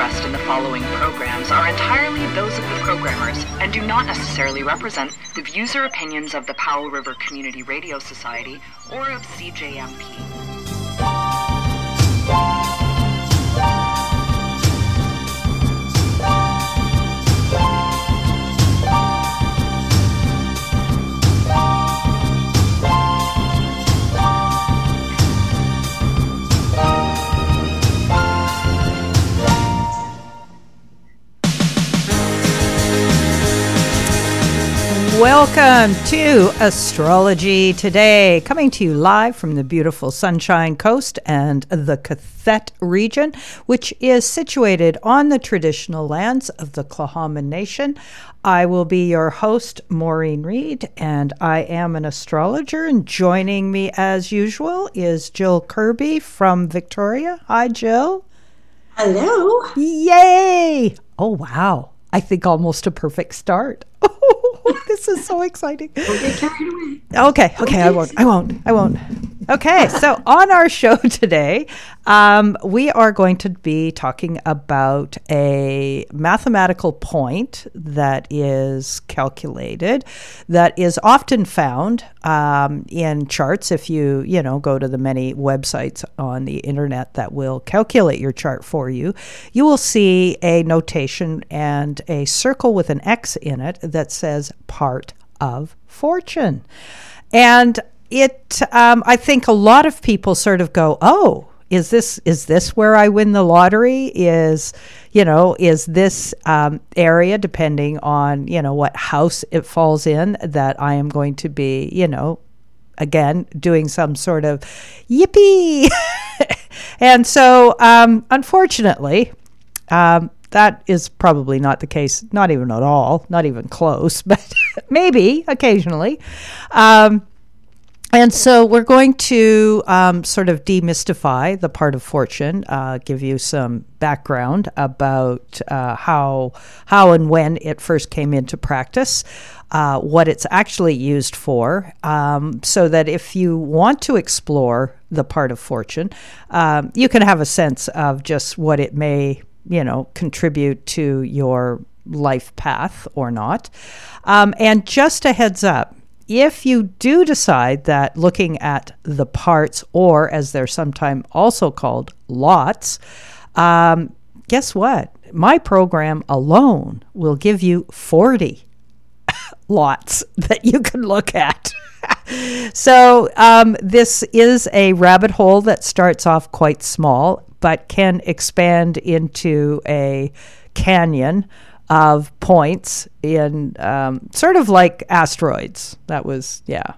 expressed in the following programs are entirely those of the programmers and do not necessarily represent the views or opinions of the Powell River Community Radio Society or of CJMP. Welcome to Astrology Today, coming to you live from the beautiful Sunshine Coast and the qathet region, which is situated on the traditional lands of the Tla'amin Nation. I will be your host, Maureen Reed, and I am an astrologer. And joining me, as usual, is Jill Kirby from Victoria. Hi, Jill. Hello. Yay! Oh, wow. I think almost a perfect start. this is so exciting. Don't get carried away. Okay, okay, I won't. I won't. I won't. Okay, so on our show today, um, we are going to be talking about a mathematical point that is calculated, that is often found um, in charts. If you, you know, go to the many websites on the internet that will calculate your chart for you, you will see a notation and a circle with an X in it that says part of fortune. And it um, i think a lot of people sort of go oh is this is this where i win the lottery is you know is this um, area depending on you know what house it falls in that i am going to be you know again doing some sort of yippee and so um, unfortunately um, that is probably not the case not even at all not even close but maybe occasionally. Um, and so we're going to um, sort of demystify the part of fortune, uh, give you some background about uh, how how and when it first came into practice, uh, what it's actually used for, um, so that if you want to explore the part of fortune, um, you can have a sense of just what it may, you know, contribute to your life path or not. Um, and just a heads up if you do decide that looking at the parts, or as they're sometimes also called, lots, um, guess what? My program alone will give you 40 lots that you can look at. so, um, this is a rabbit hole that starts off quite small, but can expand into a canyon of points in um, sort of like asteroids. That was, yeah.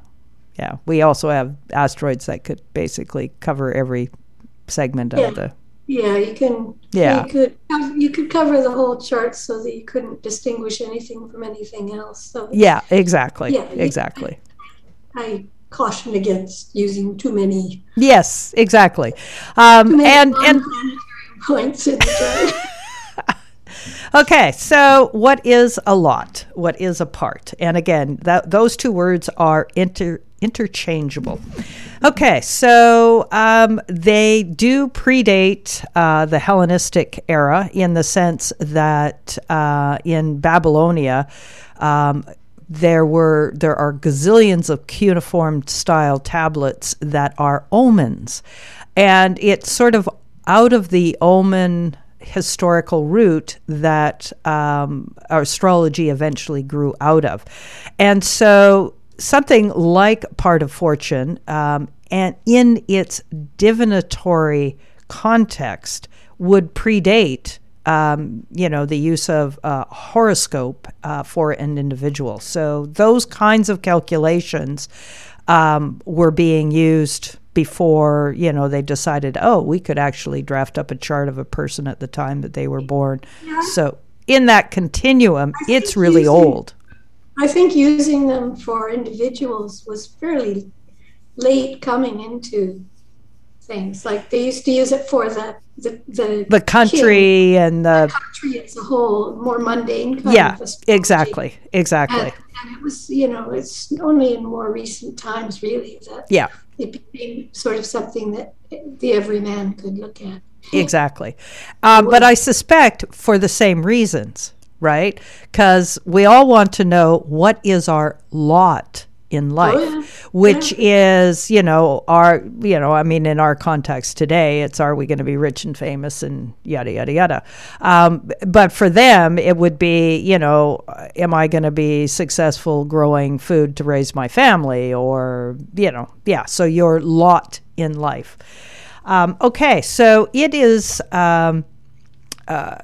Yeah. We also have asteroids that could basically cover every segment Yeah. of the. Yeah, you can. Yeah. You could you could cover the whole chart so that you couldn't distinguish anything from anything else. So Yeah, exactly. Yeah, exactly. I caution against using too many, Yes, exactly. Um, and and points in the. Okay, so what is a lot? What is a part? And again, that, those two words are inter, interchangeable. Okay, so um, they do predate uh, the Hellenistic era in the sense that uh, in Babylonia, um, there were there are gazillions of cuneiform style tablets that are omens, and it's sort of out of the omen historical root that um, astrology eventually grew out of. And so something like part of fortune, um, and in its divinatory context, would predate. Um, you know the use of uh, horoscope uh, for an individual. So those kinds of calculations um, were being used before you know they decided oh we could actually draft up a chart of a person at the time that they were born. So in that continuum it's really using- old. I think using them for individuals was fairly late coming into things. Like they used to use it for the the the, the country and the country as a whole, more mundane. Kind yeah of exactly exactly And, and it was, you know, it's only in more recent times, really, that yeah it became sort of something that the everyman could look at. Exactly. Um, but I suspect for the same reasons, right? Because we all want to know what is our lot in life, Oh, yeah. which is, you know, our, you know, I mean, in our context today, it's are we going to be rich and famous and yada, yada, yada. Um, but for them, it would be, you know, am I going to be successful growing food to raise my family or, you know, yeah. So your lot in life. Um, okay, so it is um, uh,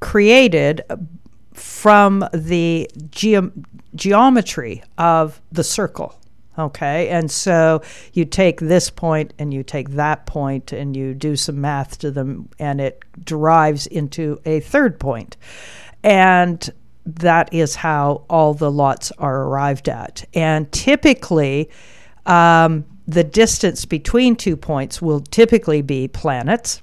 created from the geo- geometry of the circle. Okay, and so you take this point and you take that point and you do some math to them, and it derives into a third point. And that is how all the lots are arrived at. And typically, um, the distance between two points will typically be planets.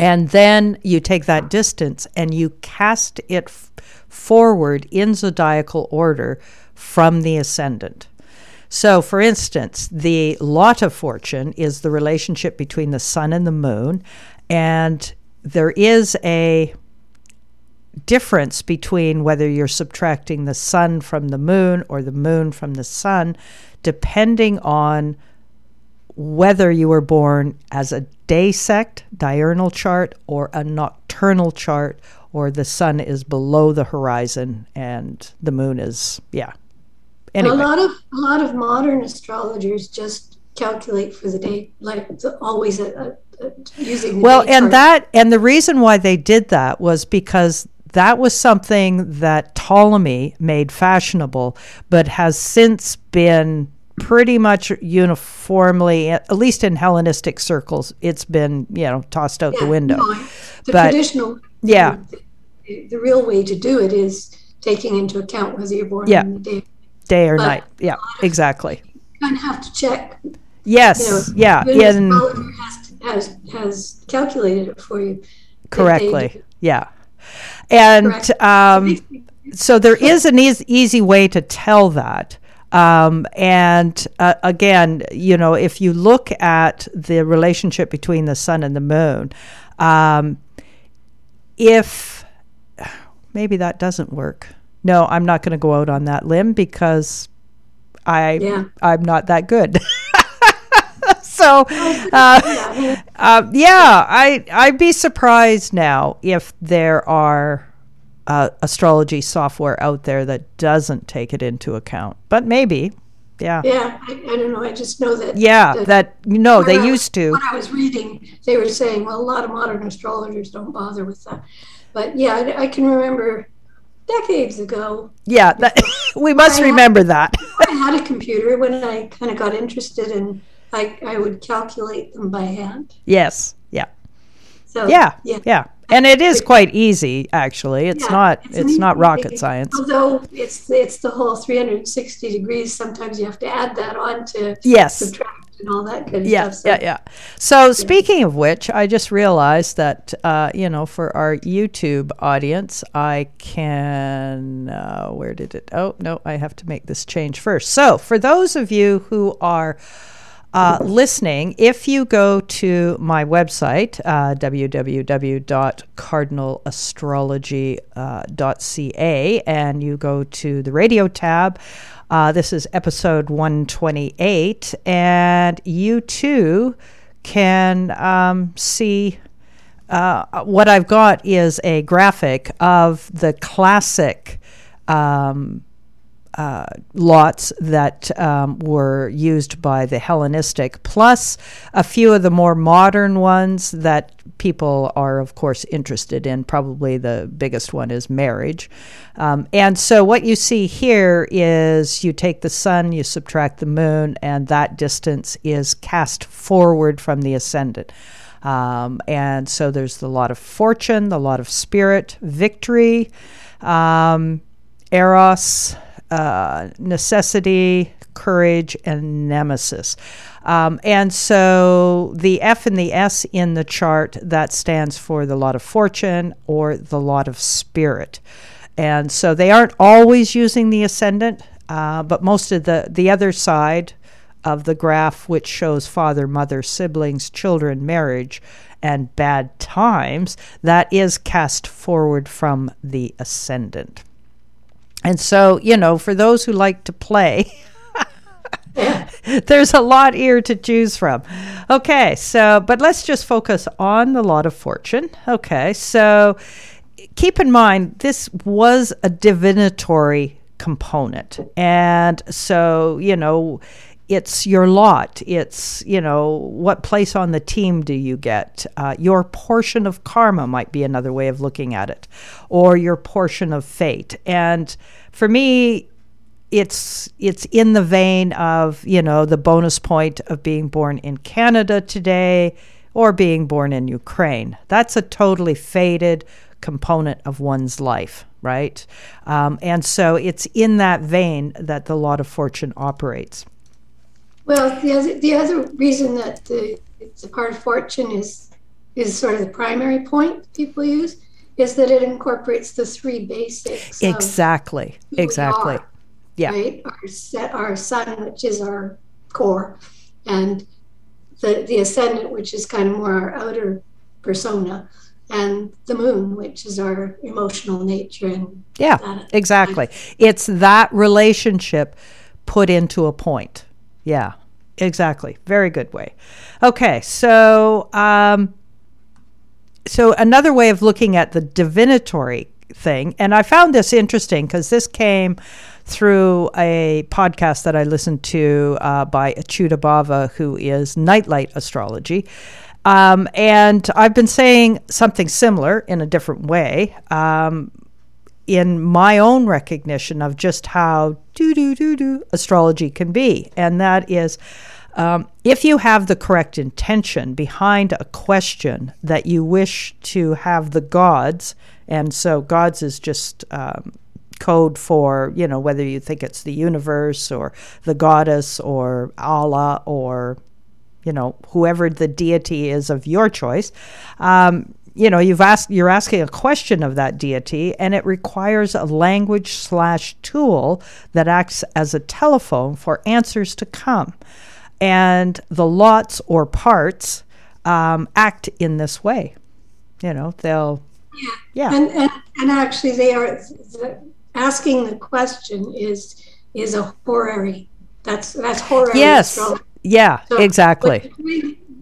And then you take that distance and you cast it f- forward in zodiacal order from the ascendant. So, for instance, the lot of fortune is the relationship between the sun and the moon, and there is a difference between whether you're subtracting the sun from the moon or the moon from the sun, depending on whether you were born as a day sect, diurnal chart, or a nocturnal chart, or the sun is below the horizon and the moon is, yeah. Anyway, A lot of a lot of modern astrologers just calculate for the day, like always uh uh using. The well, day and chart. that, and the reason why they did that was because that was something that Ptolemy made fashionable, but has since been pretty much uniformly, at least in Hellenistic circles, it's been you know tossed out the window. no, the But- traditional, Yeah. the, the real way to do it is taking into account whether you're born Yeah. in the day. Day or But- night, yeah, exactly. You kind of have to check. You know, Yes, yeah, in has, has has calculated it for you correctly, yeah, and Correct. um, so there is an eas- easy way to tell that. Um, and uh, again, you know, if you look at the relationship between the sun and the moon, um, if maybe that doesn't work. No, I'm not going to go out on that limb because I Yeah. I'm not that good. so, uh, Yeah, uh, yeah, I I'd be surprised now if there are uh, astrology software out there that doesn't take it into account. But maybe, yeah, yeah, I, I don't know. I just know that. yeah, that- that you know they I- used to. When I was reading, they were saying, well, a lot of modern astrologers don't bother with that. But yeah, I, I can remember decades ago, Yeah, that, we must remember that. I had a computer when I kind of got interested and I, I would calculate them by hand. Yes, yeah, So yeah, yeah. yeah, and it is quite easy actually. It's Yeah, not it's it's not rocket science. Although it's it's the whole 360 degrees. Sometimes you have to add that on to Yes. subtract and all that kind of Yeah, stuff. So yeah, yeah. So speaking of which, I just realized that uh, you know for our YouTube audience, I can. Uh, where did it? Oh no, I have to make this change first. So for those of you who are. Uh, listening, if you go to my website, uh, www.cardinalastrology.ca, and you go to the radio tab, uh, this is episode 128, and you too can um, see uh, what I've got is a graphic of the classic um, uh, lots that um, were used by the Hellenistic, plus a few of the more modern ones that people are, of course, interested in. Probably the biggest one is marriage. Um, and so, what you see here is you take the sun, you subtract the moon, and that distance is cast forward from the ascendant. Um, and so there's the lot of fortune, the lot of spirit, victory, um, eros, uh, necessity, courage, and nemesis. Um, and so the F and the S in the chart that stands for the lot of fortune or the lot of spirit. And so they aren't always using the ascendant, uh, but most of the the other side of the graph which shows father, mother, siblings, children, marriage, and bad times, that is cast forward from the ascendant. And so, you know, for those who like to play, there's a lot here to choose from. Okay, so, but let's just focus on the lot of fortune. Okay, so keep in mind, this was a divinatory component. And so, you know, it's your lot. It's, you know, what place on the team do you get? Uh, your portion of karma might be another way of looking at it, or your portion of fate. And for me, it's it's in the vein of you know the bonus point of being born in Canada today or being born in Ukraine. That's a totally faded component of one's life, right? Um, and so it's in that vein that the Lot of Fortune operates. Well, the other, the other reason that the, the part of fortune is is sort of the primary point people use is that it incorporates the three basics. Exactly. Exactly. Are, yeah. Right. Our set, our sun, which is our core, and the the ascendant, which is kind of more our outer persona, and the moon, which is our emotional nature. And yeah, that, exactly. it's that relationship put into a point. Yeah, exactly. Very good way. Okay, so um, so another way of looking at the divinatory thing, and I found this interesting because this came through a podcast that I listened to uh, by Acyuta-bhava, who is Nightlight Astrology. Um, and I've been saying something similar in a different way. Um, in my own recognition of just how do do do do astrology can be, and that is um, if you have the correct intention behind a question that you wish to have the gods, and so gods is just um, code for you know whether you think it's the universe or the goddess or Allah or you know whoever the deity is of your choice. Um, you know you've asked you're asking a question of that deity and it requires a language slash tool that acts as a telephone for answers to come. And the lots or parts um, act in this way. You know they'll yeah, yeah. And, and and actually they are asking the question is is a horary that's that's horary yes. astrology. yeah so exactly.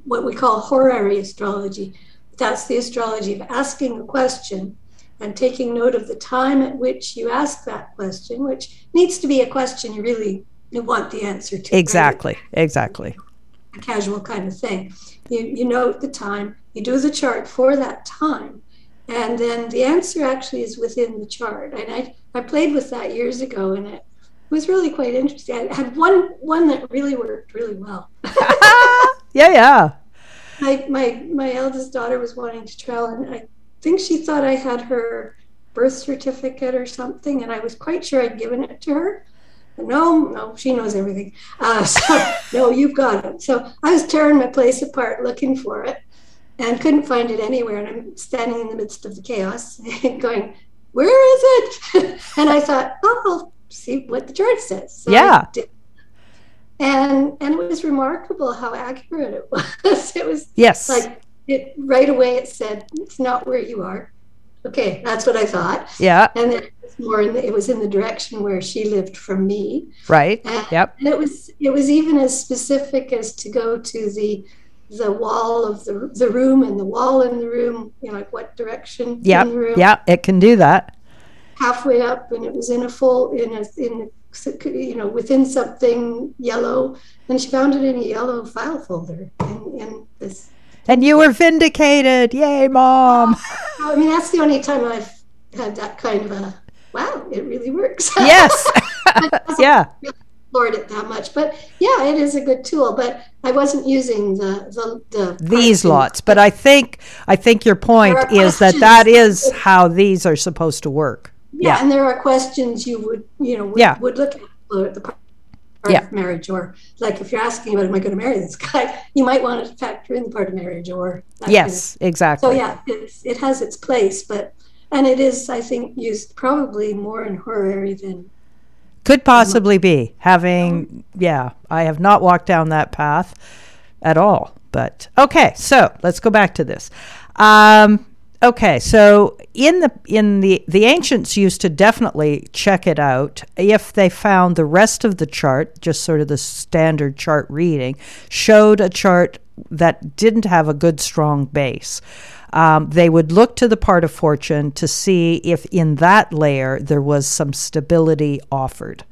what we call horary astrology that's the astrology of asking a question and taking note of the time at which you ask that question, which needs to be a question you really want the answer to. Exactly, right? exactly. A casual kind of thing. You, you note the time, you do the chart for that time, and then the answer actually is within the chart. And I, I played with that years ago, and it was really quite interesting. I had one one that really worked really well. yeah, yeah my my my eldest daughter was wanting to travel, and I think she thought I had her birth certificate or something, and I was quite sure I'd given it to her. But no, no, she knows everything. Uh, so no, you've got it. So I was tearing my place apart looking for it, and couldn't find it anywhere. And I'm standing in the midst of the chaos, going, "Where is it?" and I thought, "Oh, I'll see what the chart says." So yeah and and it was remarkable how accurate it was. it was yes, like it right away. It said it's not where you are. Okay, that's what I thought. Yeah, and then it was more in the, it was in the direction where she lived from me. Right. And, yep. And it was it was even as specific as to go to the the wall of the the room and the wall in the room. You know, like what direction? Yeah. Yeah, it can do that. Halfway up, and it was in a full in a in you know, within something yellow, and she found it in a yellow file folder in, in this. And you were vindicated! Yay, mom! I mean, that's the only time I've had that kind of a wow. It really works. Yes. yeah. Really explored it that much, but yeah, it is a good tool. But I wasn't using the the, the these lots. But I think I think your point is that that is how these are supposed to work. Yeah, yeah, and there are questions you would, you know, would, yeah. would look at the part yeah. of marriage, or like if you're asking about, am I going to marry this guy? You might want to factor in the part of marriage, or yes, kind of. exactly. So yeah, it has its place, but and it is, I think, used probably more in horary than Could possibly be having, yeah, I have not walked down that path at all. But okay, so let's go back to this. Um, okay, so in the in the the ancients used to definitely check it out if they found the rest of the chart, just sort of the standard chart reading, showed a chart that didn't have a good strong base. Um, they would look to the part of fortune to see if in that layer there was some stability offered.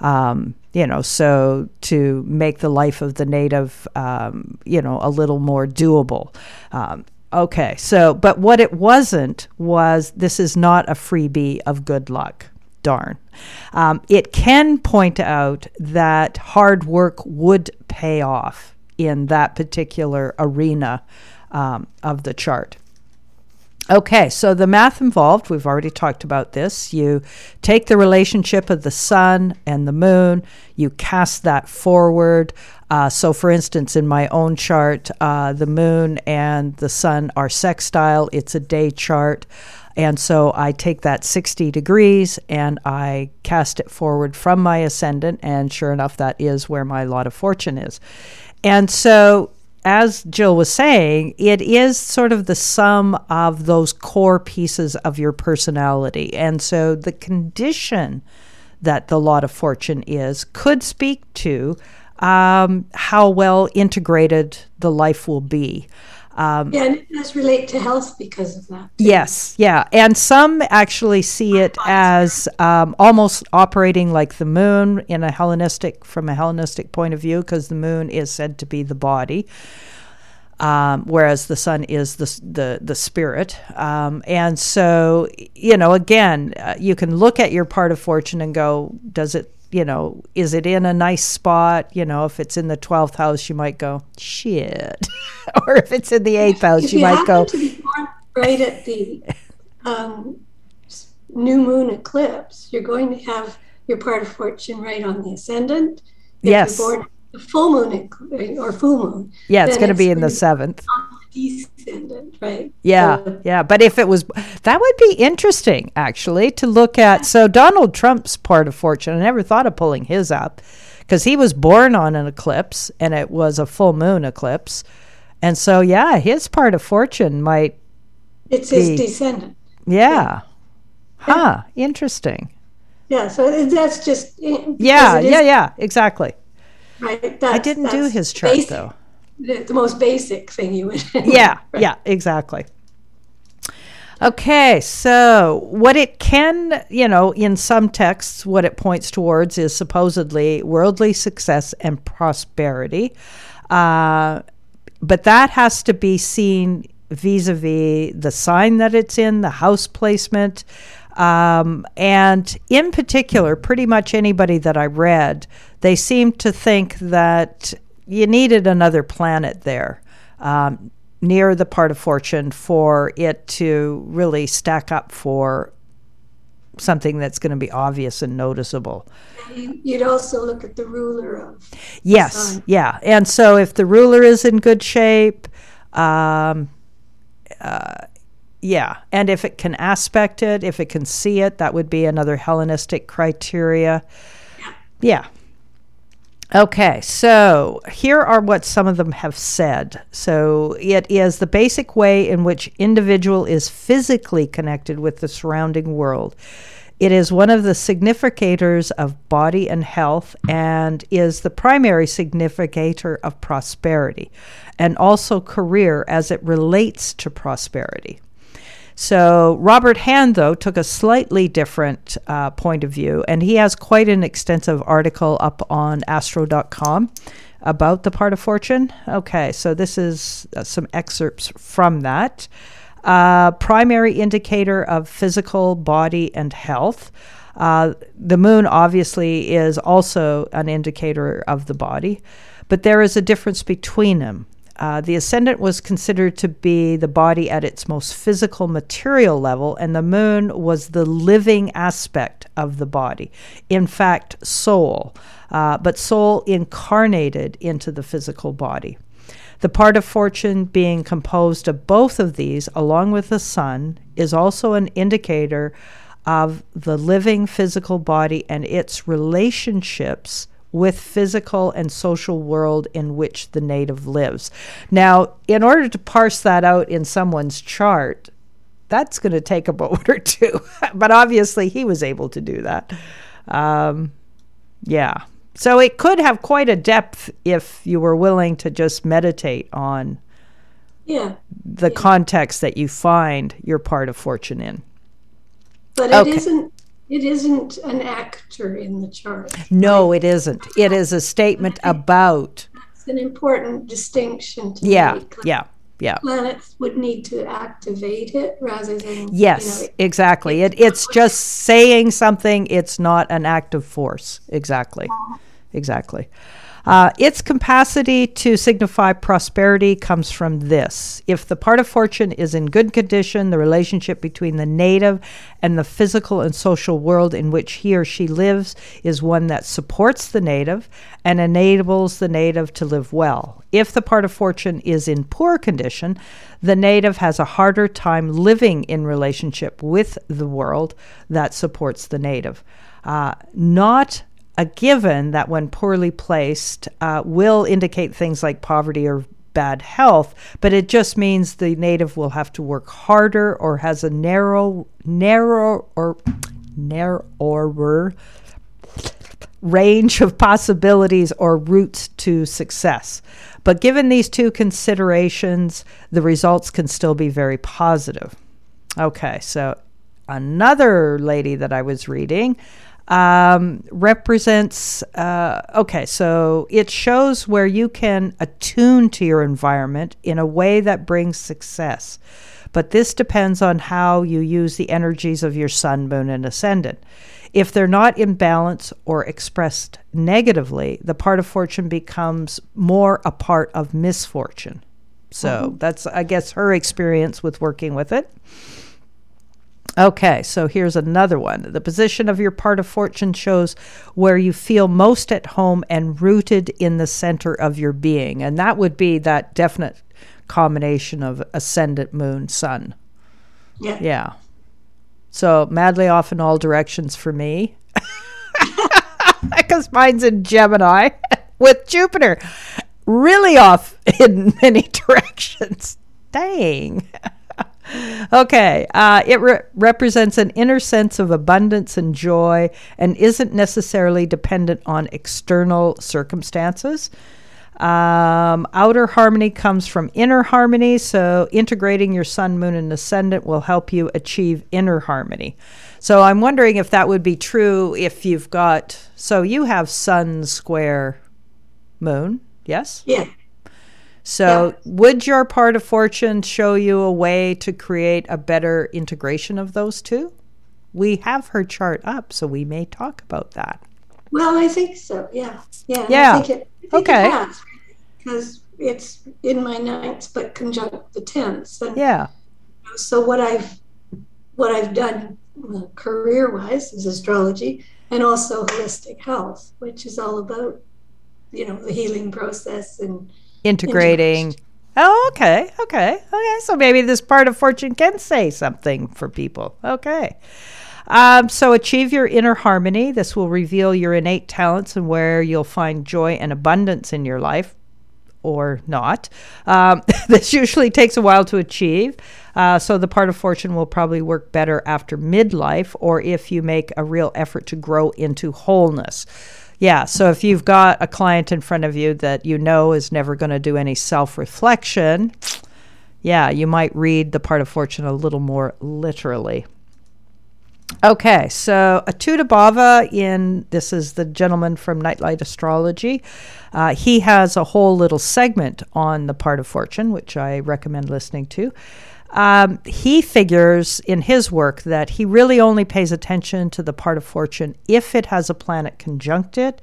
Um, you know, so to make the life of the native, um, you know, a little more doable. Um, okay, so, but what it wasn't was this is not a freebie of good luck. Darn. Um, it can point out that hard work would pay off in that particular arena um, of the chart. Okay, so the math involved, we've already talked about this. You take the relationship of the sun and the moon, you cast that forward. Uh, so, for instance, in my own chart, uh, the moon and the sun are sextile, it's a day chart. And so I take that 60 degrees and I cast it forward from my ascendant, and sure enough, that is where my lot of fortune is. And so as Jill was saying, it is sort of the sum of those core pieces of your personality. And so the condition that the lot of fortune is could speak to um, how well integrated the life will be. Um, yeah, and it does relate to health because of that. Too. Yes, yeah. And some actually see it as um, almost operating like the moon in a Hellenistic, from a Hellenistic point of view, because the moon is said to be the body. Um, whereas the sun is the the, the spirit, um, and so you know, again, uh, you can look at your part of fortune and go, does it you know, is it in a nice spot? You know, if it's in the 12th house, you might go, shit. or if it's in the 8th house, you, you, might go, right at the um, new moon eclipse, you're going to have your part of fortune right on the ascendant. If yes. You're born full moon or full moon. Yeah, it's going to be in the seventh descendant, right? Yeah, so, yeah. But if it was, that would be interesting actually to look at. So Donald Trump's part of fortune, I never thought of pulling his up because he was born on an eclipse and it was a full moon eclipse. And so, yeah, his part of fortune might. It's be, his descendant. Yeah. yeah. Huh. Interesting. Yeah. So that's just. Yeah. Yeah. Yeah. Exactly. Right. I didn't do his chart basic. though the, the most basic thing you would. yeah, right. yeah, exactly. Okay, so what it can, you know, in some texts, what it points towards is supposedly worldly success and prosperity. Uh, but that has to be seen vis a vis the sign that it's in, the house placement. Um, and in particular, pretty much anybody that I read, they seem to think that you needed another planet there um, near the part of fortune for it to really stack up for something that's going to be obvious and noticeable. You'd also look at the ruler of. Yes, yeah. And so if the ruler is in good shape, um, uh, yeah. And if it can aspect it, if it can see it, that would be another Hellenistic criteria. Yeah. Okay, so here are what some of them have said. So it is the basic way in which individual is physically connected with the surrounding world. It is one of the significators of body and health and is the primary significator of prosperity and also career as it relates to prosperity. So Robert Hand, though, took a slightly different uh, point of view, and he has quite an extensive article up on astro.com about the part of fortune. Okay, so this is uh, some excerpts from that. Uh, primary indicator of physical body and health. Uh, the moon obviously is also an indicator of the body, but there is a difference between them. Uh, the ascendant was considered to be the body at its most physical material level, and the moon was the living aspect of the body. In fact, soul, uh, but soul incarnated into the physical body. The part of fortune being composed of both of these, along with the sun, is also an indicator of the living physical body and its relationships with physical and social world in which the native lives. Now, in order to parse that out in someone's chart, that's going to take a moment or two. but obviously, he was able to do that. Um, yeah. So it could have quite a depth if you were willing to just meditate on Yeah. the Yeah. context that you find your part of fortune in. But it Okay. not it isn't an actor in the chart. No, it isn't. It is a statement about. It's an important distinction to Yeah, make. Yeah, yeah. Planets would need to activate it rather than Yes, You know, exactly. It, it's just saying something. It's not an active force. Exactly. Exactly. Uh, its capacity to signify prosperity comes from this. If the part of fortune is in good condition, the relationship between the native and the physical and social world in which he or she lives is one that supports the native and enables the native to live well. If the part of fortune is in poor condition, the native has a harder time living in relationship with the world that supports the native. Uh, not a given that when poorly placed uh, will indicate things like poverty or bad health, but it just means the native will have to work harder or has a narrow, narrow or narrower range of possibilities or routes to success. But given these two considerations, the results can still be very positive. Okay, so another lady that I was reading um, represents, uh, okay, so it shows where you can attune to your environment in a way that brings success. But this depends on how you use the energies of your sun, moon, and ascendant. If they're not in balance or expressed negatively, the part of fortune becomes more a part of misfortune. So that's, I guess, her experience with working with it. Okay, so here's another one. The position of your part of fortune shows where you feel most at home and rooted in the center of your being. And that would be that definite combination of ascendant moon, sun. Yeah. Yeah. So madly off in all directions for me. Because mine's in Gemini with Jupiter really off in many directions. Dang. Okay. Uh, it re- represents an inner sense of abundance and joy and isn't necessarily dependent on external circumstances. Um, outer harmony comes from inner harmony, so integrating your sun, moon, and ascendant will help you achieve inner harmony. So I'm wondering if that would be true if you've got, so you have sun square moon, yes? Yeah. So Yeah. would your part of fortune show you a way to create a better integration of those two? We have her chart up, so we may talk about that. Well, I think so. Yeah. Yeah. Yeah. I think it, I think Okay. It because it's in my ninth, but conjunct the tenth. And Yeah. so what I've what I've done career wise is astrology and also holistic health, which is all about you know the healing process and integrating. Oh, okay, okay, okay. So maybe this part of fortune can say something for people. Okay. Um, so achieve your inner harmony. This will reveal your innate talents and where you'll find joy and abundance in your life or not. Um, this usually takes a while to achieve. Uh, so the part of fortune will probably work better after midlife or if you make a real effort to grow into wholeness. Yeah, so if you've got a client in front of you that you know is never going to do any self reflection, yeah, you might read the part of fortune a little more literally. Okay, so Acyuta-bhava in this is the gentleman from Nightlight Astrology. Uh, he has a whole little segment on the part of fortune, which I recommend listening to. Um, he figures in his work that he really only pays attention to the part of fortune if it has a planet conjunct it.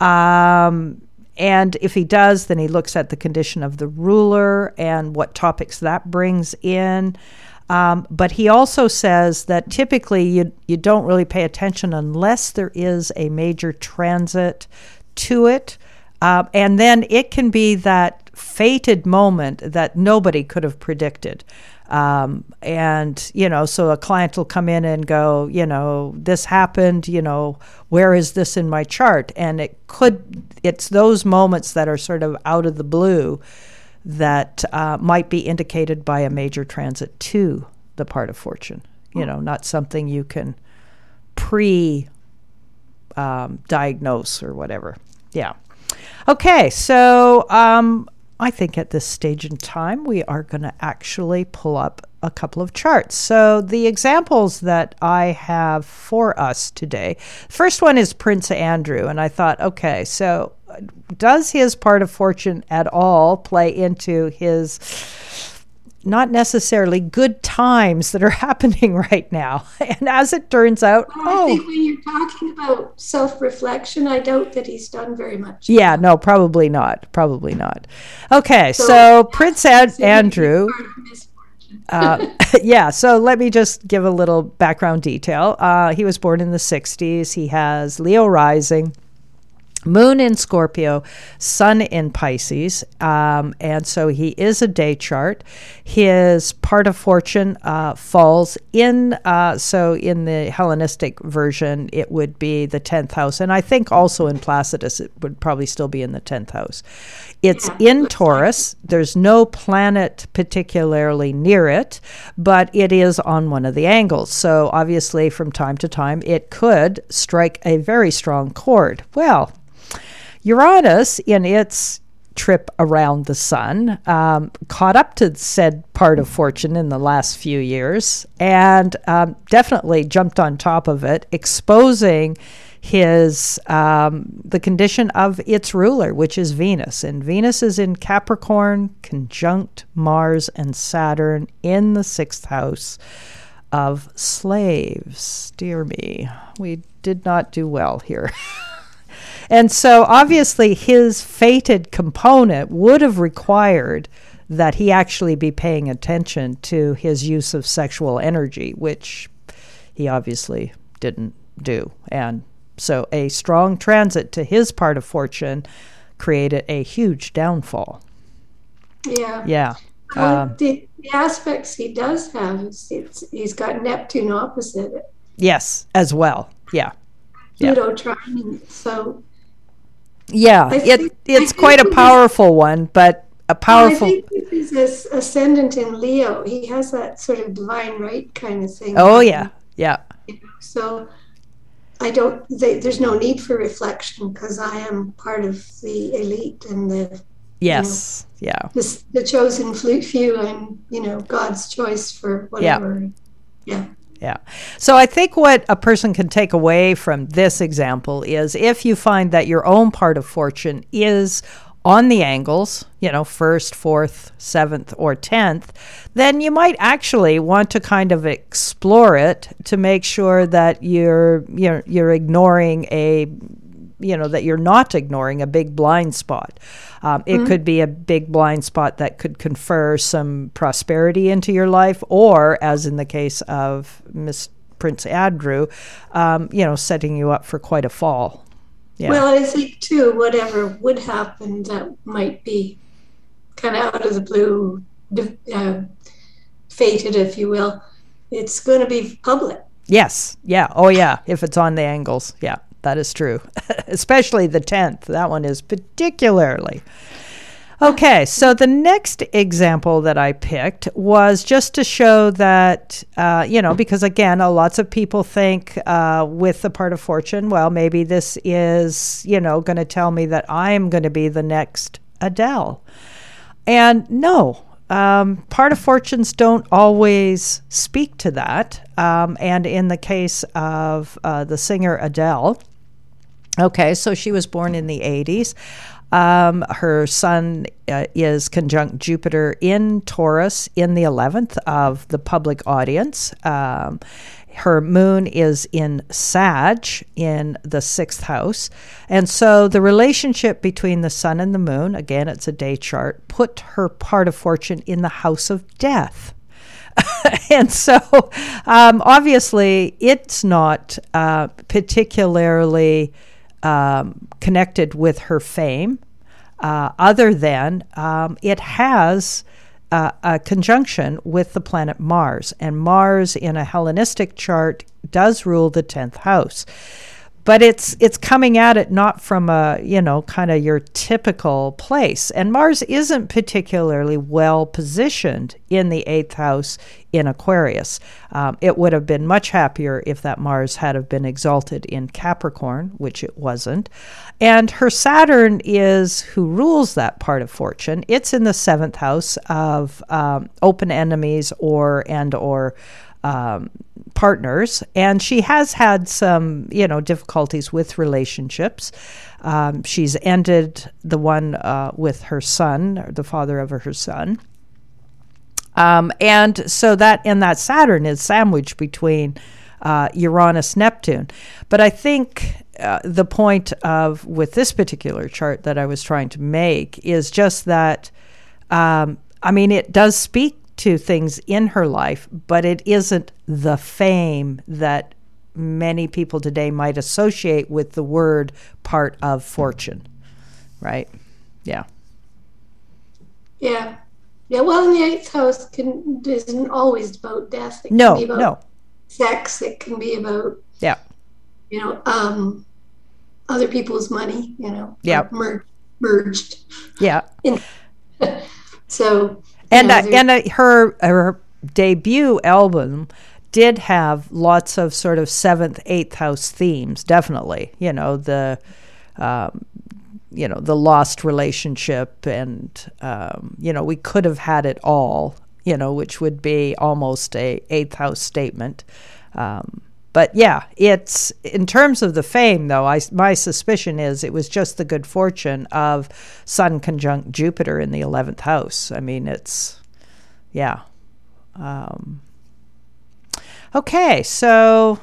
Um, and if he does, then he looks at the condition of the ruler and what topics that brings in. Um, but he also says that typically you, you don't really pay attention unless there is a major transit to it. Um, and then it can be that fated moment that nobody could have predicted. Um, and, you know, so a client will come in and go, you know, this happened, you know, where is this in my chart? And it could, it's those moments that are sort of out of the blue that uh, might be indicated by a major transit to the part of fortune. You know, not something you can pre um, diagnose or whatever. Yeah. Okay, so um, I think at this stage in time, we are going to actually pull up a couple of charts. So, the examples that I have for us today first one is Prince Andrew. And I thought, okay, so does his part of fortune at all play into his not necessarily good times that are happening right now. And as it turns out, well, I oh, think when you're talking about self-reflection, I doubt that he's done very much. Yeah, no, probably not. Probably not. Okay, so, so Prince Ad- Andrew. uh, yeah, so let me just give a little background detail. Uh, he was born in the 60s. He has Leo rising. Moon in Scorpio, Sun in Pisces, um, and so he is a day chart. His part of fortune uh, falls in, uh, so in the Hellenistic version, it would be the 10th house, and I think also in Placidus, it would probably still be in the 10th house. It's in Taurus. There's no planet particularly near it, but it is on one of the angles. So obviously, from time to time, it could strike a very strong chord. Well, Uranus, in its trip around the sun, um, caught up to said part of fortune in the last few years and um, definitely jumped on top of it, exposing his um, the condition of its ruler, which is Venus, and Venus is in Capricorn, conjunct Mars and Saturn in the sixth house of slaves. Dear me, we did not do well here. And so obviously his fated component would have required that he actually be paying attention to his use of sexual energy, which he obviously didn't do. And so a strong transit to his part of fortune created a huge downfall. Yeah. Yeah. Um, the, the, aspects he does have, it's, he's got Neptune opposite it. Yes, as well. Yeah. Pluto yeah. trining. So yeah, it, it's quite a powerful one, but a powerful. Well, I think he's ascendant in Leo. He has that sort of divine right kind of thing. Oh yeah, yeah. So I don't. They, there's no need for reflection because I am part of the elite and the. Yes. You know, yeah. The, the chosen few and you know God's choice for whatever. Yeah. yeah. Yeah. So I think what a person can take away from this example is if you find that your own part of fortune is on the angles, you know, first, fourth, seventh, or tenth, then you might actually want to kind of explore it to make sure that you're you're, you're ignoring a you know that you're not ignoring a big blind spot. Um, it mm-hmm. could be a big blind spot that could confer some prosperity into your life, or as in the case of Miss Prince Andrew, um, you know, setting you up for quite a fall. Yeah. Well, I think too, whatever would happen that might be kind of out of the blue, uh, fated, if you will. It's going to be public. Yes. Yeah. Oh, yeah. If it's on the angles. Yeah that is true. Especially the 10th. That one is particularly. Okay, so the next example that I picked was just to show that, uh, you know, because again, uh, lots of people think uh, with the part of fortune, well, maybe this is, you know, going to tell me that I'm going to be the next Adele. And no, um, part of fortunes don't always speak to that. Um, and in the case of uh, the singer Adele, Okay, so she was born in the 80s. Um, her sun uh, is conjunct Jupiter in Taurus in the 11th of the public audience. Um, her moon is in Sag in the sixth house. And so the relationship between the sun and the moon, again, it's a day chart, put her part of fortune in the house of death. and so um, obviously it's not uh, particularly um, connected with her fame uh, other than um, it has uh, a conjunction with the planet Mars. And Mars, in a Hellenistic chart, does rule the 10th house but it's it's coming at it not from a you know kind of your typical place. And mars isn't particularly well positioned in the eighth house in aquarius. Um, it would have been much happier if that mars had have been exalted in capricorn which it wasn't. And her saturn is who rules that part of fortune. It's in the seventh house of um, open enemies or and or um, partners, and she has had some, you know, difficulties with relationships. Um, she's ended the one uh, with her son, the father of her son. Um, and so that and that Saturn is sandwiched between uh, Uranus Neptune. But I think uh, the point of with this particular chart that I was trying to make is just that um, I mean it does speak to things in her life, but it isn't the fame that many people today might associate with the word part of fortune. Right? Yeah. Yeah. Yeah, well, in the eighth house can isn't always about death. It no, can be about no. sex. It can be about yeah, you know, um, other people's money. You know, yeah, mer- merged. Yeah. In, so and uh, and uh, her her debut album did have lots of sort of seventh, eighth house themes. Definitely, you know the. Um, you know the lost relationship and um, you know we could have had it all you know which would be almost a eighth house statement um, but yeah it's in terms of the fame though I, my suspicion is it was just the good fortune of sun conjunct jupiter in the 11th house i mean it's yeah um, okay so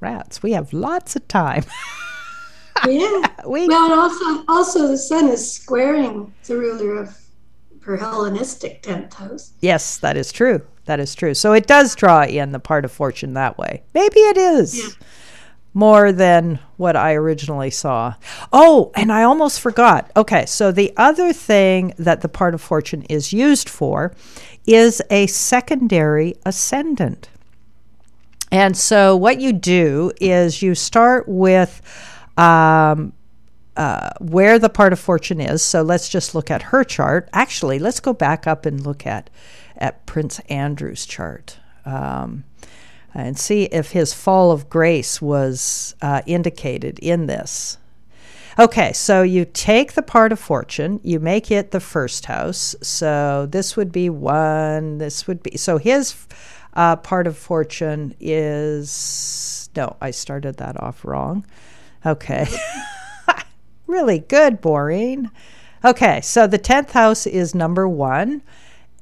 rats we have lots of time yeah. we, well, and also, also the sun is squaring the ruler of her Hellenistic tenth house. Yes, that is true. That is true. So it does draw in the part of fortune that way. Maybe it is. Yeah. More than what I originally saw. Oh, and I almost forgot. Okay, so the other thing that the part of fortune is used for is a secondary ascendant. And so what you do is you start with um, uh, where the part of fortune is. So let's just look at her chart. Actually, let's go back up and look at at Prince Andrew's chart um, and see if his fall of grace was uh, indicated in this. Okay, so you take the part of fortune, you make it the first house. So this would be one. This would be so his uh, part of fortune is no. I started that off wrong. Okay. really good, boring. Okay, so the 10th house is number one.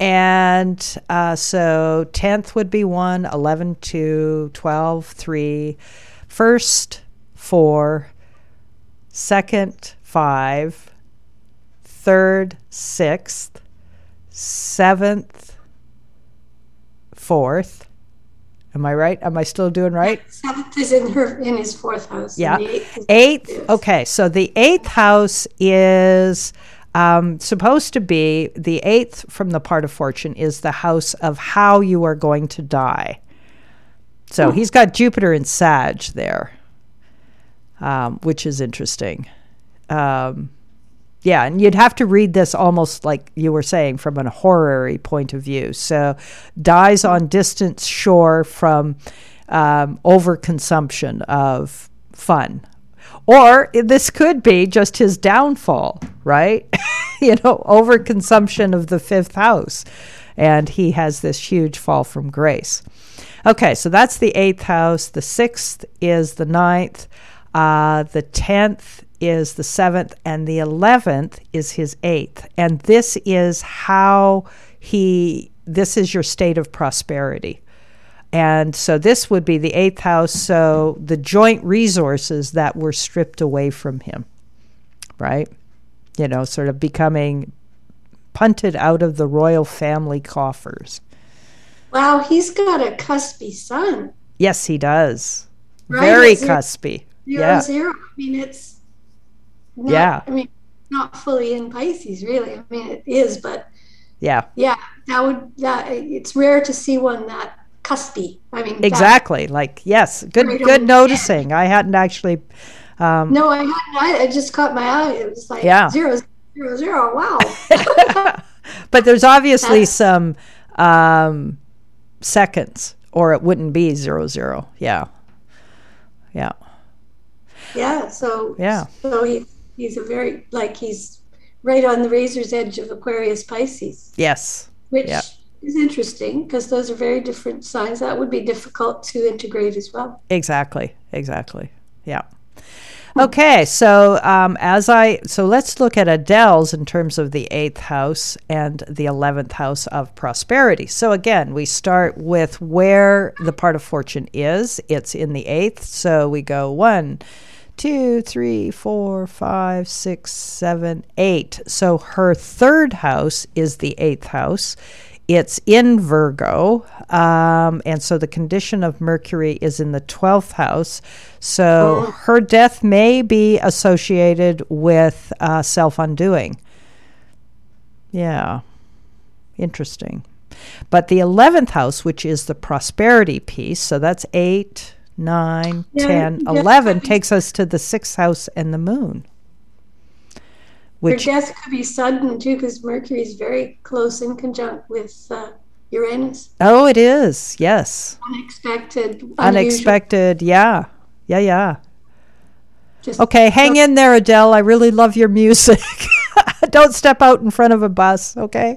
And uh, so 10th would be 1, 11, 2, 12, 3, first, 4, second, 5, third, 6th, 7th, 4th, Am I right? Am I still doing right? Seventh is in her in his fourth house. Yeah. Eighth, eighth. Okay, so the eighth house is um, supposed to be the eighth from the part of fortune is the house of how you are going to die. So he's got Jupiter and Sag there, um, which is interesting. Um, yeah, and you'd have to read this almost like you were saying from an horary point of view. So, dies on distant shore from um, overconsumption of fun. Or this could be just his downfall, right? you know, overconsumption of the fifth house. And he has this huge fall from grace. Okay, so that's the eighth house. The sixth is the ninth. Uh, the tenth is the seventh, and the eleventh is his eighth. And this is how he, this is your state of prosperity. And so this would be the eighth house. So the joint resources that were stripped away from him, right? You know, sort of becoming punted out of the royal family coffers. Wow, he's got a cuspy son. Yes, he does. Right, Very zero- cuspy. Zero Yeah. zero. I mean, it's not, Yeah. I mean, not fully in Pisces, really. I mean, it is, but Yeah. yeah, that would that it's rare to see one that cuspy. I mean, that- Exactly. Like yes, good good noticing. I hadn't actually um no, I hadn't. I, it just caught my eye. It was like Yeah. zero, zero, zero. Wow. but there's obviously That's- some um seconds or it wouldn't be zero zero. Yeah. Yeah. yeah. So Yeah. So he he's a very like he's right on the razor's edge of Aquarius Pisces, Yes. which Yeah. Is interesting because those are very different signs. That would be difficult to integrate as well. Exactly. Exactly. Yeah. Okay, so um, as I so let's look at Adele's in terms of the eighth house and the eleventh house of prosperity. So again, we start with where the part of fortune is. It's in the eighth. So we go one, two, three, four, five, six, seven, eight. So her third house is the eighth house. It's in Virgo. Um, and so the condition of Mercury is in the 12th house. So her death may be associated with uh, self undoing. Yeah. Interesting. But the 11th house, which is the prosperity piece, so that's 8, 9, Yeah, 10, yeah, 11, takes us to the 6th house and the moon. Which, Her death could be sudden too, because Mercury is very close in conjunct with uh, Uranus. oh, it is. Yes. Unexpected, unusual, Unexpected. Yeah. Yeah, yeah. Just Okay, hang in there, Adele. I really love your music. Don't step out in front of a bus, okay?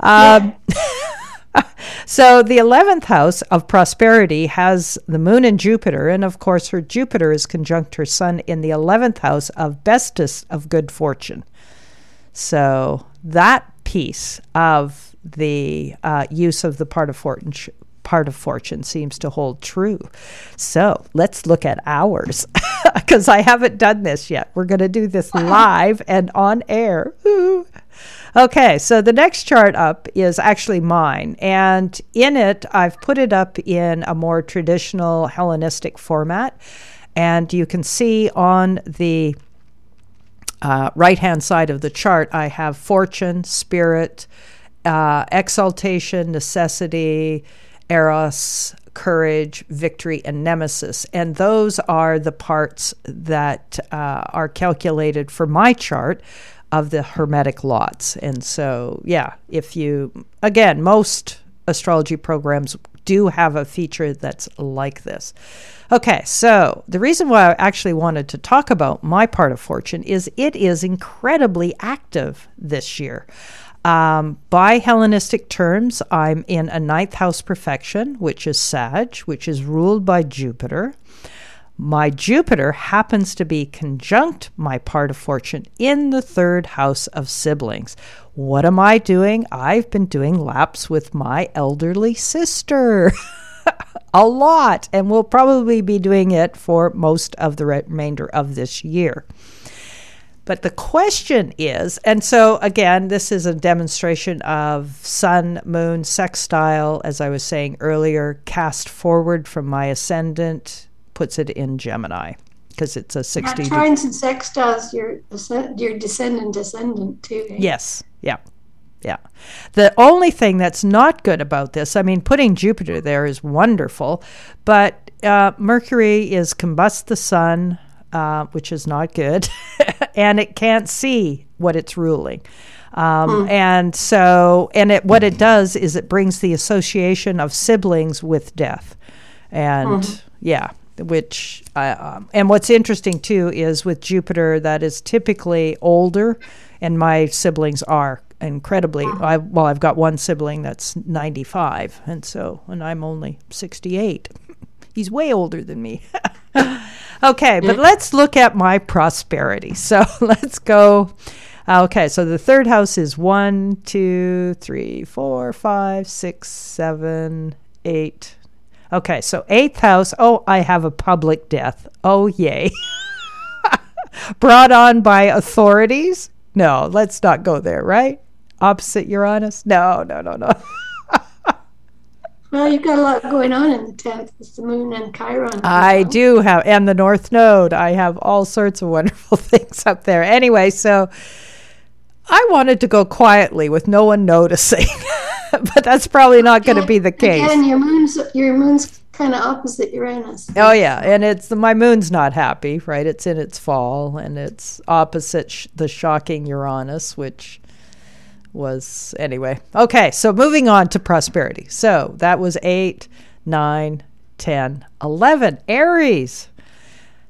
Um, so, the 11th house of prosperity has the moon and Jupiter, and of course, her Jupiter is conjunct her sun in the 11th house of bestest of good fortune. So, that piece of the uh, use of the part of fortune. Part of fortune seems to hold true. So let's look at ours because I haven't done this yet. We're going to do this live and on air. Ooh. Okay, so the next chart up is actually mine. And in it, I've put it up in a more traditional Hellenistic format. And you can see on the uh, right hand side of the chart, I have fortune, spirit, uh, exaltation, necessity, eros, courage, victory, and nemesis. And those are the parts that uh, are calculated for my chart of the Hermetic lots. And so, yeah, if you, again, most astrology programs do have a feature that's like this. Okay, so the reason why I actually wanted to talk about my part of fortune is it is incredibly active this year. Um, by Hellenistic terms, I'm in a ninth house perfection, which is Sag, which is ruled by Jupiter. My Jupiter happens to be conjunct my part of fortune in the third house of siblings. What am I doing? I've been doing laps with my elderly sister. a lot, and we'll probably be doing it for most of the remainder of this year. But the question is, and so again, this is a demonstration of sun, moon, sextile, as I was saying earlier, cast forward from my ascendant, puts it in Gemini because it's a Yeah, 60 trines and sextiles, your your descendant descendant too. eh? Yes. Yeah. Yeah. The only thing that's not good about this, I mean, putting Jupiter there is wonderful, but uh, Mercury is combust the sun, uh, which is not good, and it can't see what it's ruling. Um, And so, and it what it does is it brings the association of siblings with death, and yeah, which uh, um, and what's interesting too is with Jupiter that is typically older, and my siblings are incredibly. I, well, I've got one sibling that's ninety five, and so and I'm only sixty eight. He's way older than me. okay, but let's look at my prosperity. So let's go. Uh, okay, so the third house is one, two, three, four, five, six, seven, eight. Okay, so eighth house. Oh, I have a public death. Oh, yay. Brought on by authorities? No, let's not go there, right? Opposite Uranus? No, no, no, no. Well, you've got a lot going on in the 10th with the moon and Chiron. I do have, and the North Node. I have all sorts of wonderful things up there. Anyway, so I wanted to go quietly with no one noticing, but that's probably not going to be the case. Again, your moon's your moon's kind of opposite Uranus. Oh yeah, and it's my moon's not happy, right? It's in its fall, and it's opposite sh- the shocking Uranus, which was anyway. Okay, so moving on to prosperity. So that was 8, 9, 10, 11. Aries.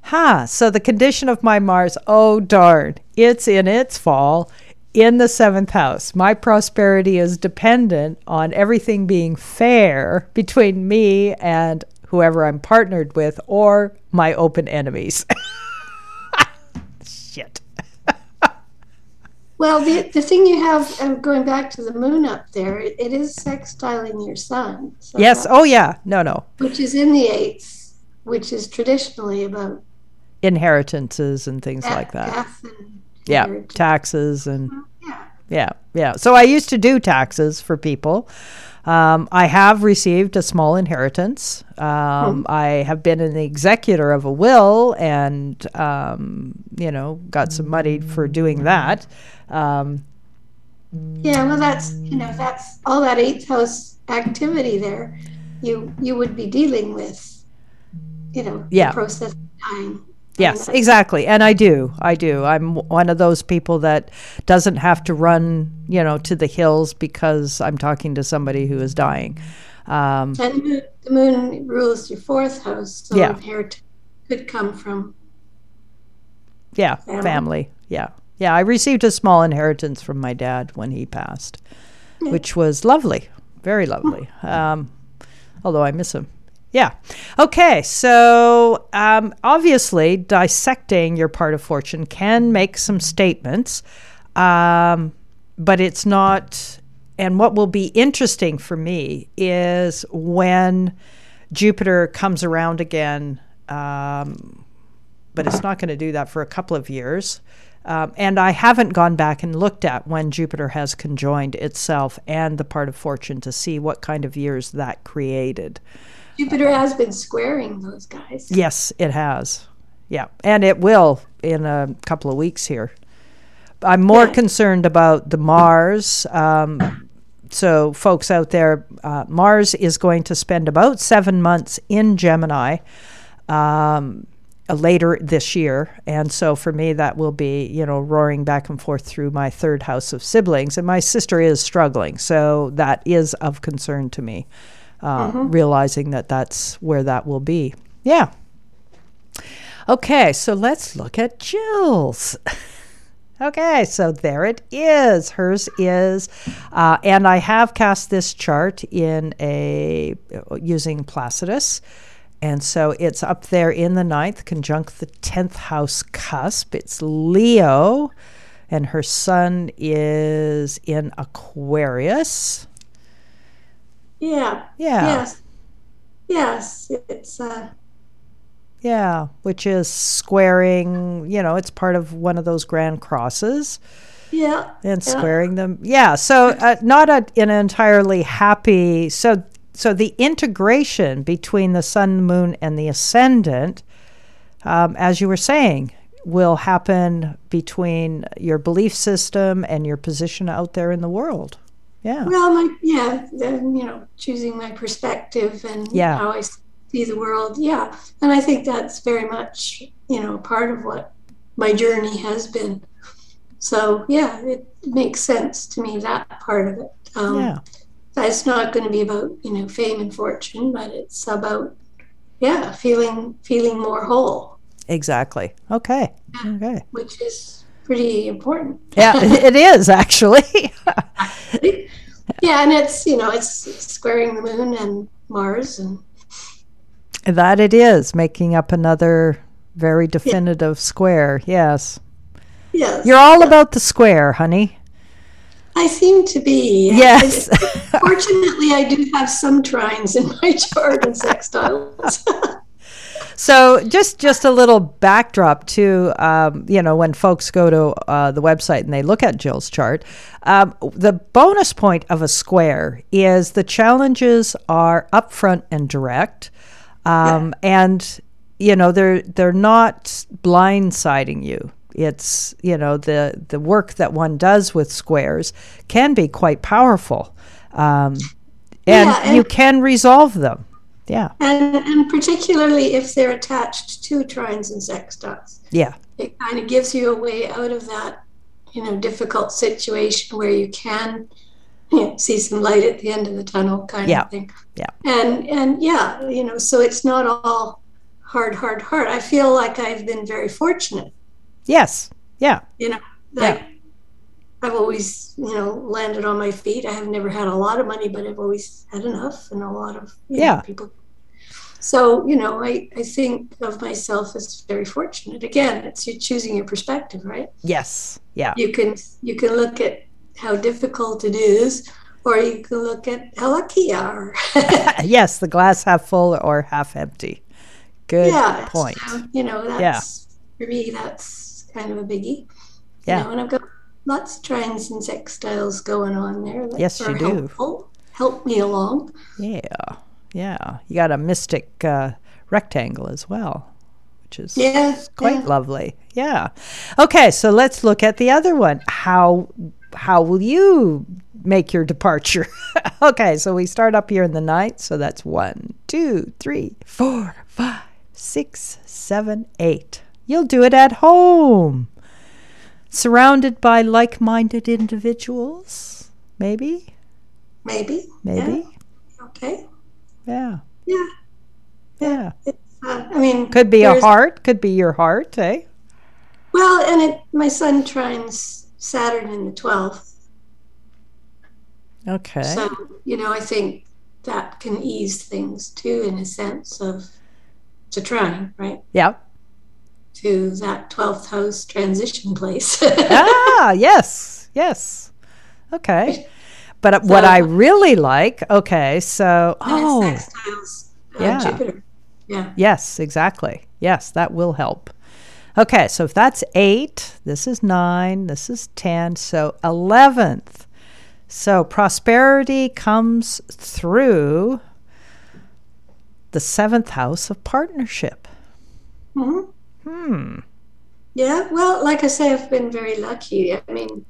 Huh. So the condition of my Mars, oh darn, it's in its fall in the seventh house. My prosperity is dependent on everything being fair between me and whoever I'm partnered with or my open enemies. Shit. Well, the, the thing you have, uh, going back to the moon up there, it, it is sextiling your sun. So yes. Oh, yeah. No, no. Which is in the eighth, which is traditionally about inheritances and things like that. yeah. Taxes and. Yeah. Yeah. Yeah. So I used to do taxes for people. Um, I have received a small inheritance. Um, I have been an executor of a will and, um, you know, got some money for doing that. Um, yeah, well, that's you know that's all that eighth house activity there. You you would be dealing with, you know, yeah. process time. Yes, exactly. And I do. I do. I'm one of those people that doesn't have to run, you know, to the hills because I'm talking to somebody who is dying. Um, and the moon rules your fourth house, so yeah. inheritance could come from. Yeah, family. family. Yeah. Yeah, I received a small inheritance from my dad when he passed, which was lovely, very lovely. Um, although I miss him. Yeah. Okay. So um, obviously, dissecting your part of fortune can make some statements, um, but it's not. And what will be interesting for me is when Jupiter comes around again, um, but it's not going to do that for a couple of years. Um, and I haven't gone back and looked at when Jupiter has conjoined itself and the part of fortune to see what kind of years that created. Jupiter has been squaring those guys. Yes, it has. Yeah, and it will in a couple of weeks here. I'm more yeah. concerned about the Mars. Um, so, folks out there, uh, Mars is going to spend about seven months in Gemini. Um, uh, later this year. And so for me, that will be, you know, roaring back and forth through my third house of siblings. And my sister is struggling. So that is of concern to me, uh, mm-hmm. realizing that that's where that will be. Yeah. Okay, so let's look at Jill's. Okay, so there it is. Hers is, uh, and I have cast this chart in a using Placidus. And so it's up there in the ninth, conjunct the 10th house cusp. It's Leo, and her sun is in Aquarius. Yeah. Yeah. Yes. Yes. It's, uh, yeah, which is squaring, you know, it's part of one of those grand crosses. Yeah. And squaring yeah. them. Yeah. So, uh, not a, an entirely happy. So, so the integration between the sun, moon, and the ascendant, um, as you were saying, will happen between your belief system and your position out there in the world. Yeah. Well, my yeah, then you know, choosing my perspective and yeah. how I see the world. Yeah, and I think that's very much you know part of what my journey has been. So yeah, it makes sense to me that part of it. Um, yeah it's not going to be about you know fame and fortune but it's about yeah feeling feeling more whole exactly okay yeah, okay which is pretty important yeah it is actually yeah and it's you know it's squaring the moon and mars and that it is making up another very definitive yeah. square yes yes you're all about the square honey I seem to be. Yes. Fortunately, I do have some trines in my chart and sextiles. So just just a little backdrop to um, you know when folks go to uh, the website and they look at Jill's chart. Um, the bonus point of a square is the challenges are upfront and direct, um, and you know they're they're not blindsiding you. It's you know the the work that one does with squares can be quite powerful, um, and, Yeah, and- you can resolve them. Yeah, And, and particularly if they're attached to trines and sextiles. yeah, it kind of gives you a way out of that, you know, difficult situation where you can you know, see some light at the end of the tunnel, kind Yeah. of thing. Yeah. And and yeah, you know, so it's not all hard, hard, hard. I feel like I've been very fortunate. yes, yeah, You know, like I've always, you know, landed on my feet. I have never had a lot of money, but I've always had enough, and a lot of you know, Yeah. people. So you know, I I think of myself as very fortunate. Again, it's you choosing your perspective, right? yes, yeah, you can you can look at how difficult it is or you can look at how lucky you are yes. The glass half full or half empty. Good yeah point. so, you know that's for me that's kind of a biggie Yeah. you know, and i've got lots of trines and sextiles going on there Yes, you do. helpful help me along Yeah, yeah. You got a mystic uh, rectangle as well, which is yeah quite yeah. lovely. Yeah. Okay, so let's look at the other one. How how will you make your departure? okay, so we start up here in the night. So that's one, two, three, four, five, six, seven, eight. You'll do it at home, surrounded by like-minded individuals. Maybe, maybe maybe. yeah. okay Yeah, yeah yeah. uh, i mean Could be a heart. Could be your heart, eh? well and it my son trines saturn in the 12th Okay. So, you know, I think that can ease things too, in a sense of to trying, right? yeah. To that 12th house transition place. ah, yes, yes. Okay. But uh, what I really like, okay, so, oh, sextiles, uh, Yeah. Jupiter. Yeah. yes, exactly. Yes, that will help. Okay, so if that's eight, this is nine, this is 10, so 11th. So prosperity comes through the seventh house of partnership. hmm Hmm. Yeah. Well, like I say, I've been very lucky. I mean,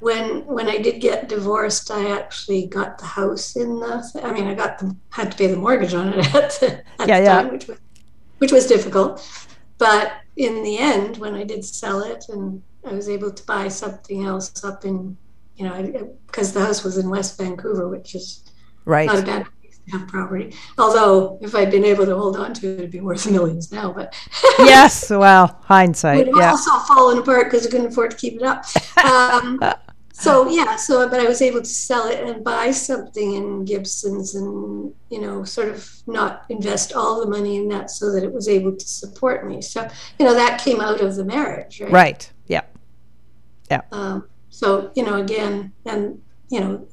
when when I did get divorced, I actually got the house in the. I mean, I got the had to pay the mortgage on it at the, at Yeah, the yeah. time, which was which was difficult. But in the end, when I did sell it, and I was able to buy something else up in, you know, because the house was in West Vancouver, which is Right. not a bad have property. Although, if I'd been able to hold on to it, it'd be worth millions now. But yes, well, hindsight. have Yeah. also fallen apart because I couldn't afford to keep it up. Um, so yeah, so but I was able to sell it and buy something in Gibsons and you know sort of not invest all the money in that so that it was able to support me. So you know that came out of the marriage, right? Right. Yeah. Yeah. Um, so you know again, and you know.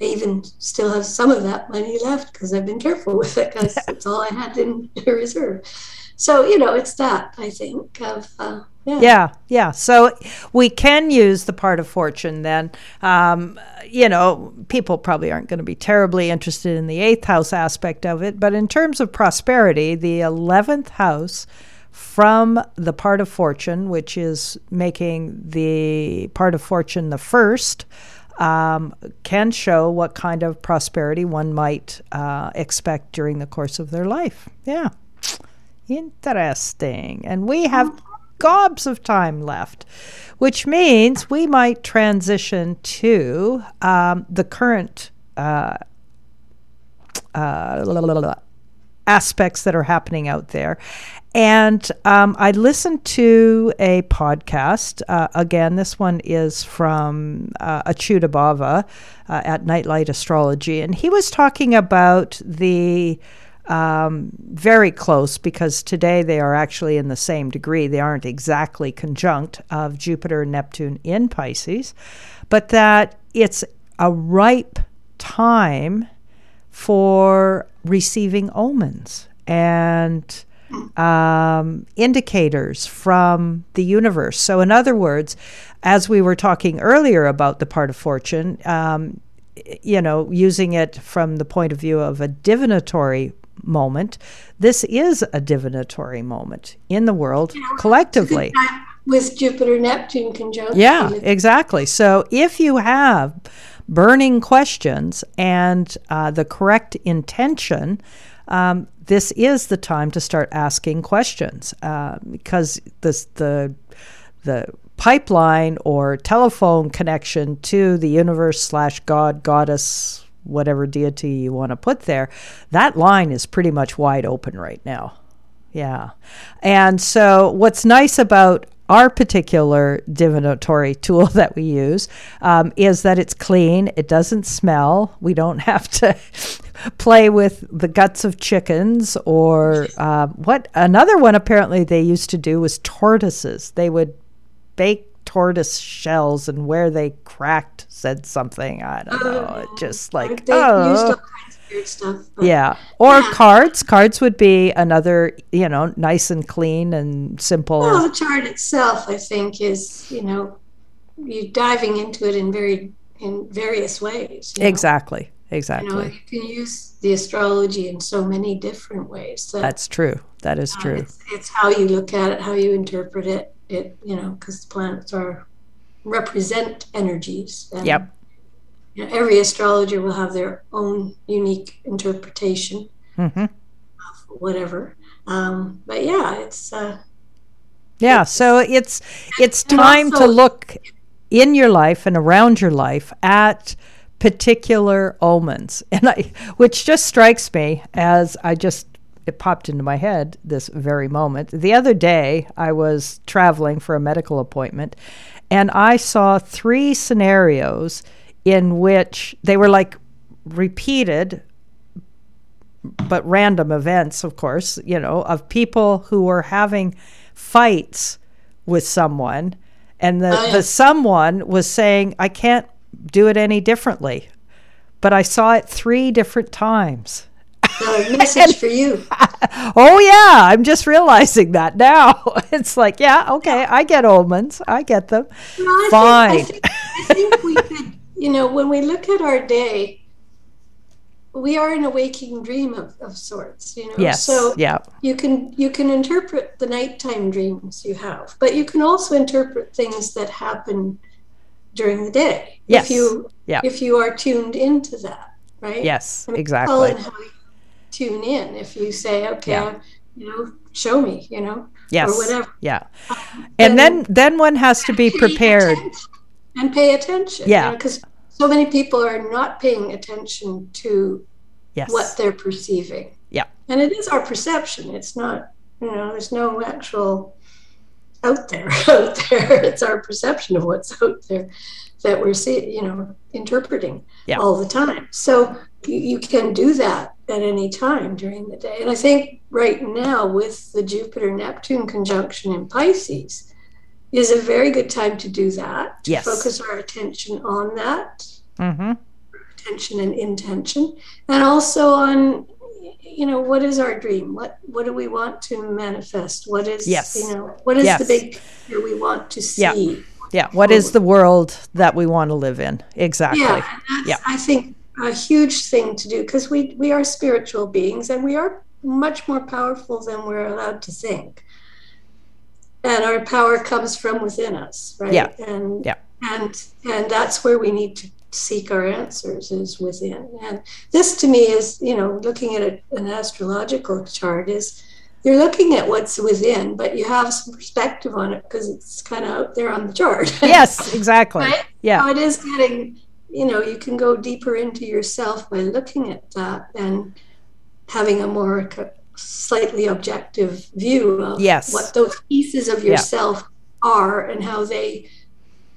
I even still have some of that money left because I've been careful with it because it's all I had in reserve. So you know, it's that I think of uh, yeah. Yeah, yeah. So we can use the part of fortune then. Um, you know, people probably aren't going to be terribly interested in the eighth house aspect of it, but in terms of prosperity, the 11th house from the part of fortune, which is making the part of fortune the first, um, can show what kind of prosperity one might uh, expect during the course of their life. Yeah. Interesting. And we have gobs of time left, which means we might transition to um, the current uh, uh, aspects that are happening out there. And um, I listened to a podcast. Uh, again, this one is from uh, Acyuta-bhava uh, at Nightlight Astrology. And he was talking about the um, very close because today they are actually in the same degree. They aren't exactly conjunct of Jupiter and Neptune in Pisces, but that it's a ripe time for receiving omens and um, indicators from the universe. So, in other words, as we were talking earlier about the part of fortune, um, you know, using it from the point of view of a divinatory moment, this is a divinatory moment in the world collectively. With Jupiter Neptune conjunction. Yeah, exactly. So if you have burning questions and uh, the correct intention, um, this is the time to start asking questions uh, because this, the the pipeline or telephone connection to the universe slash God goddess whatever deity you want to put there, that line is pretty much wide open right now. Yeah. And so, what's nice about our particular divinatory tool that we use um, is that it's clean, it doesn't smell, we don't have to play with the guts of chickens or uh, what another one apparently they used to do was tortoises. They would bake tortoise shells and where they cracked said something. I don't know. It oh, just like they Stuff, yeah. Or yeah. cards. Cards would be another, you know, nice and clean and simple. Well, the chart itself, I think, is you know, you're diving into it in very in various ways. Exactly. Know? Exactly. You, know, you can use the astrology in so many different ways. That, That's true. That is uh, true. It's, it's how you look at it, how you interpret it. It, you know, because the planets are represent energies. And, yep. Every astrologer will have their own unique interpretation mm-hmm. of whatever. Um, but yeah, it's. Uh, yeah, it's, so it's it's time also, to look in your life and around your life at particular omens, and I, which just strikes me as I just it popped into my head this very moment. The other day, I was traveling for a medical appointment, and I saw three scenarios in which they were like repeated but random events, of course, you know, of people who were having fights with someone. And the, oh, the someone was saying, I can't do it any differently. But I saw it three different times. A message for you. oh yeah, I'm just realizing that now. It's like, yeah, okay, I get omens, I get them. I Fine. Think, I, think, I think we could, you know, when we look at our day, we are in a waking dream of, of sorts, you know. Yes. So yeah. you can you can interpret the nighttime dreams you have, but you can also interpret things that happen during the day. Yes. If you yeah. if you are tuned into that, right? Yes, I mean, exactly tune in if you say, okay, yeah. you know, show me, you know, yes, or whatever. Yeah, um, and, then then one has to be prepared and pay attention. Yeah, because you know, so many people are not paying attention to yes. what they're perceiving. Yeah, and it is our perception. It's not, you know, there's no actual out there out there. It's our perception of what's out there that we're seeing, you know, interpreting yeah. all the time. So you, can do that at any time during the day. And I think right now, with the Jupiter Neptune conjunction in Pisces, is a very good time to do that, to yes. focus our attention on that, mm-hmm. attention and intention, and also on you know what is our dream? What what do we want to manifest? What is yes. you know what is yes. the big picture we want to see? Yeah, yeah. what is the world that we want to live in? Exactly. Yeah, yeah. i think a huge thing to do because we we are spiritual beings and we are much more powerful than we're allowed to think. And our power comes from within us right? Yeah. And yeah. and and that's where we need to seek our answers is within and this to me is you know looking at a, an astrological chart is you're looking at what's within but you have some perspective on it because it's kind of out there on the chart yes exactly right? yeah so it is getting you know you can go deeper into yourself by looking at that and having a more slightly objective view of yes. what those pieces of yourself yeah. are and how they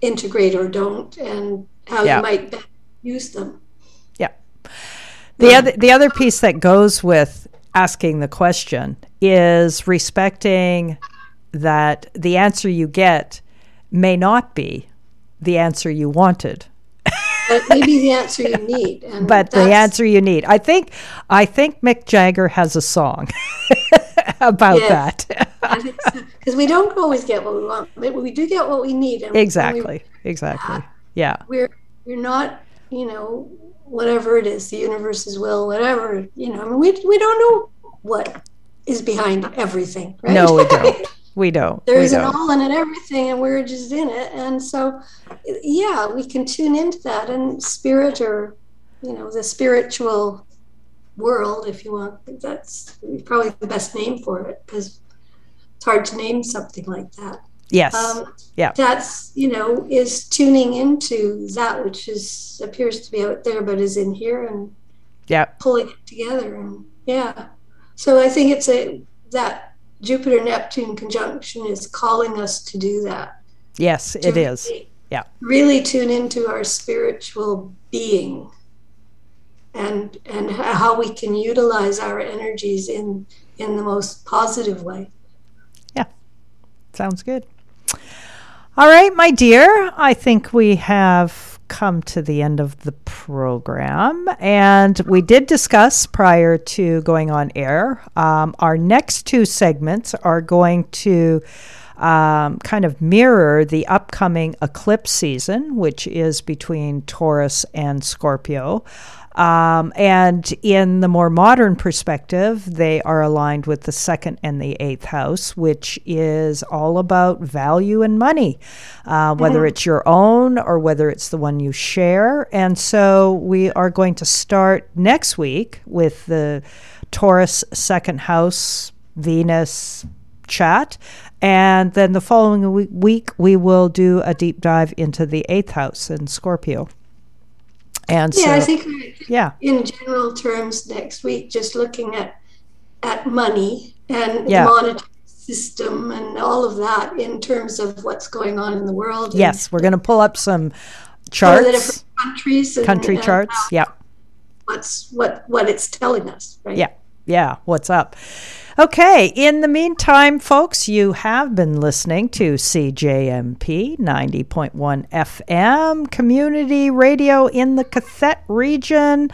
integrate or don't and how yeah. you might use them yeah the yeah. other the other piece that goes with asking the question is respecting that the answer you get may not be the answer you wanted but maybe the answer you need. but the answer you need. I think I think Mick Jagger has a song. about that. Because uh, we don't always get what we want, but we do get what we need. When we- exactly. Exactly. Yeah. we're we're not you know whatever it is the universe's will whatever you know I mean, we, we don't know what is behind everything right No, we don't. We don't. there's an don't. all in it everything and we're just in it and so yeah we can tune into that and spirit or you know the spiritual world if you want that's probably the best name for it because it's hard to name something like that Yes. um, Yeah. that's you know is tuning into that which is appears to be out there but is in here and yeah. pulling it together and yeah so i think it's a that jupiter neptune conjunction is calling us to do that Yes, it is. really- Yeah. really tune into our spiritual being and and how we can utilize our energies in in the most positive way Yeah. Sounds good. All right, my dear. I think we have come to the end of the program. And we did discuss prior to going on air, um, our next two segments are going to. Um, kind of mirror the upcoming eclipse season, which is between Taurus and Scorpio. Um, and in the more modern perspective, they are aligned with the second and the eighth house, which is all about value and money, uh, whether it's your own or whether it's the one you share. And so we are going to start next week with the Taurus second house, Venus chat. And then the following week, we will do a deep dive into the eighth house in Scorpio. And yeah i so, think yeah. in general terms next week just looking at at money and Yeah. the monetary system and all of that in terms of what's going on in the world Yes, we're going to pull up some charts, different countries and, country and charts. Yeah, what's what what it's telling us right yeah, yeah. What's up? Okay, in the meantime, folks, you have been listening to CJMP 90.1 FM, community radio in the qathet region.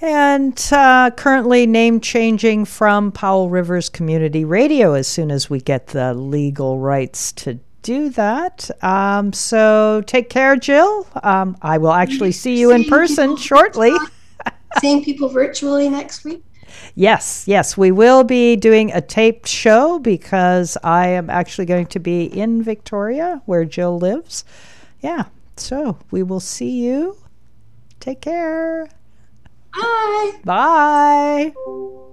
And uh, currently name changing from Powell River's Community Radio as soon as we get the legal rights to do that. Um, so take care, Jill. Um, I will actually see you in person shortly. seeing people virtually next week Yes, yes, we will be doing a taped show because I am actually going to be in Victoria where Jill lives. Yeah, so we will see you. Take care. bye Bye.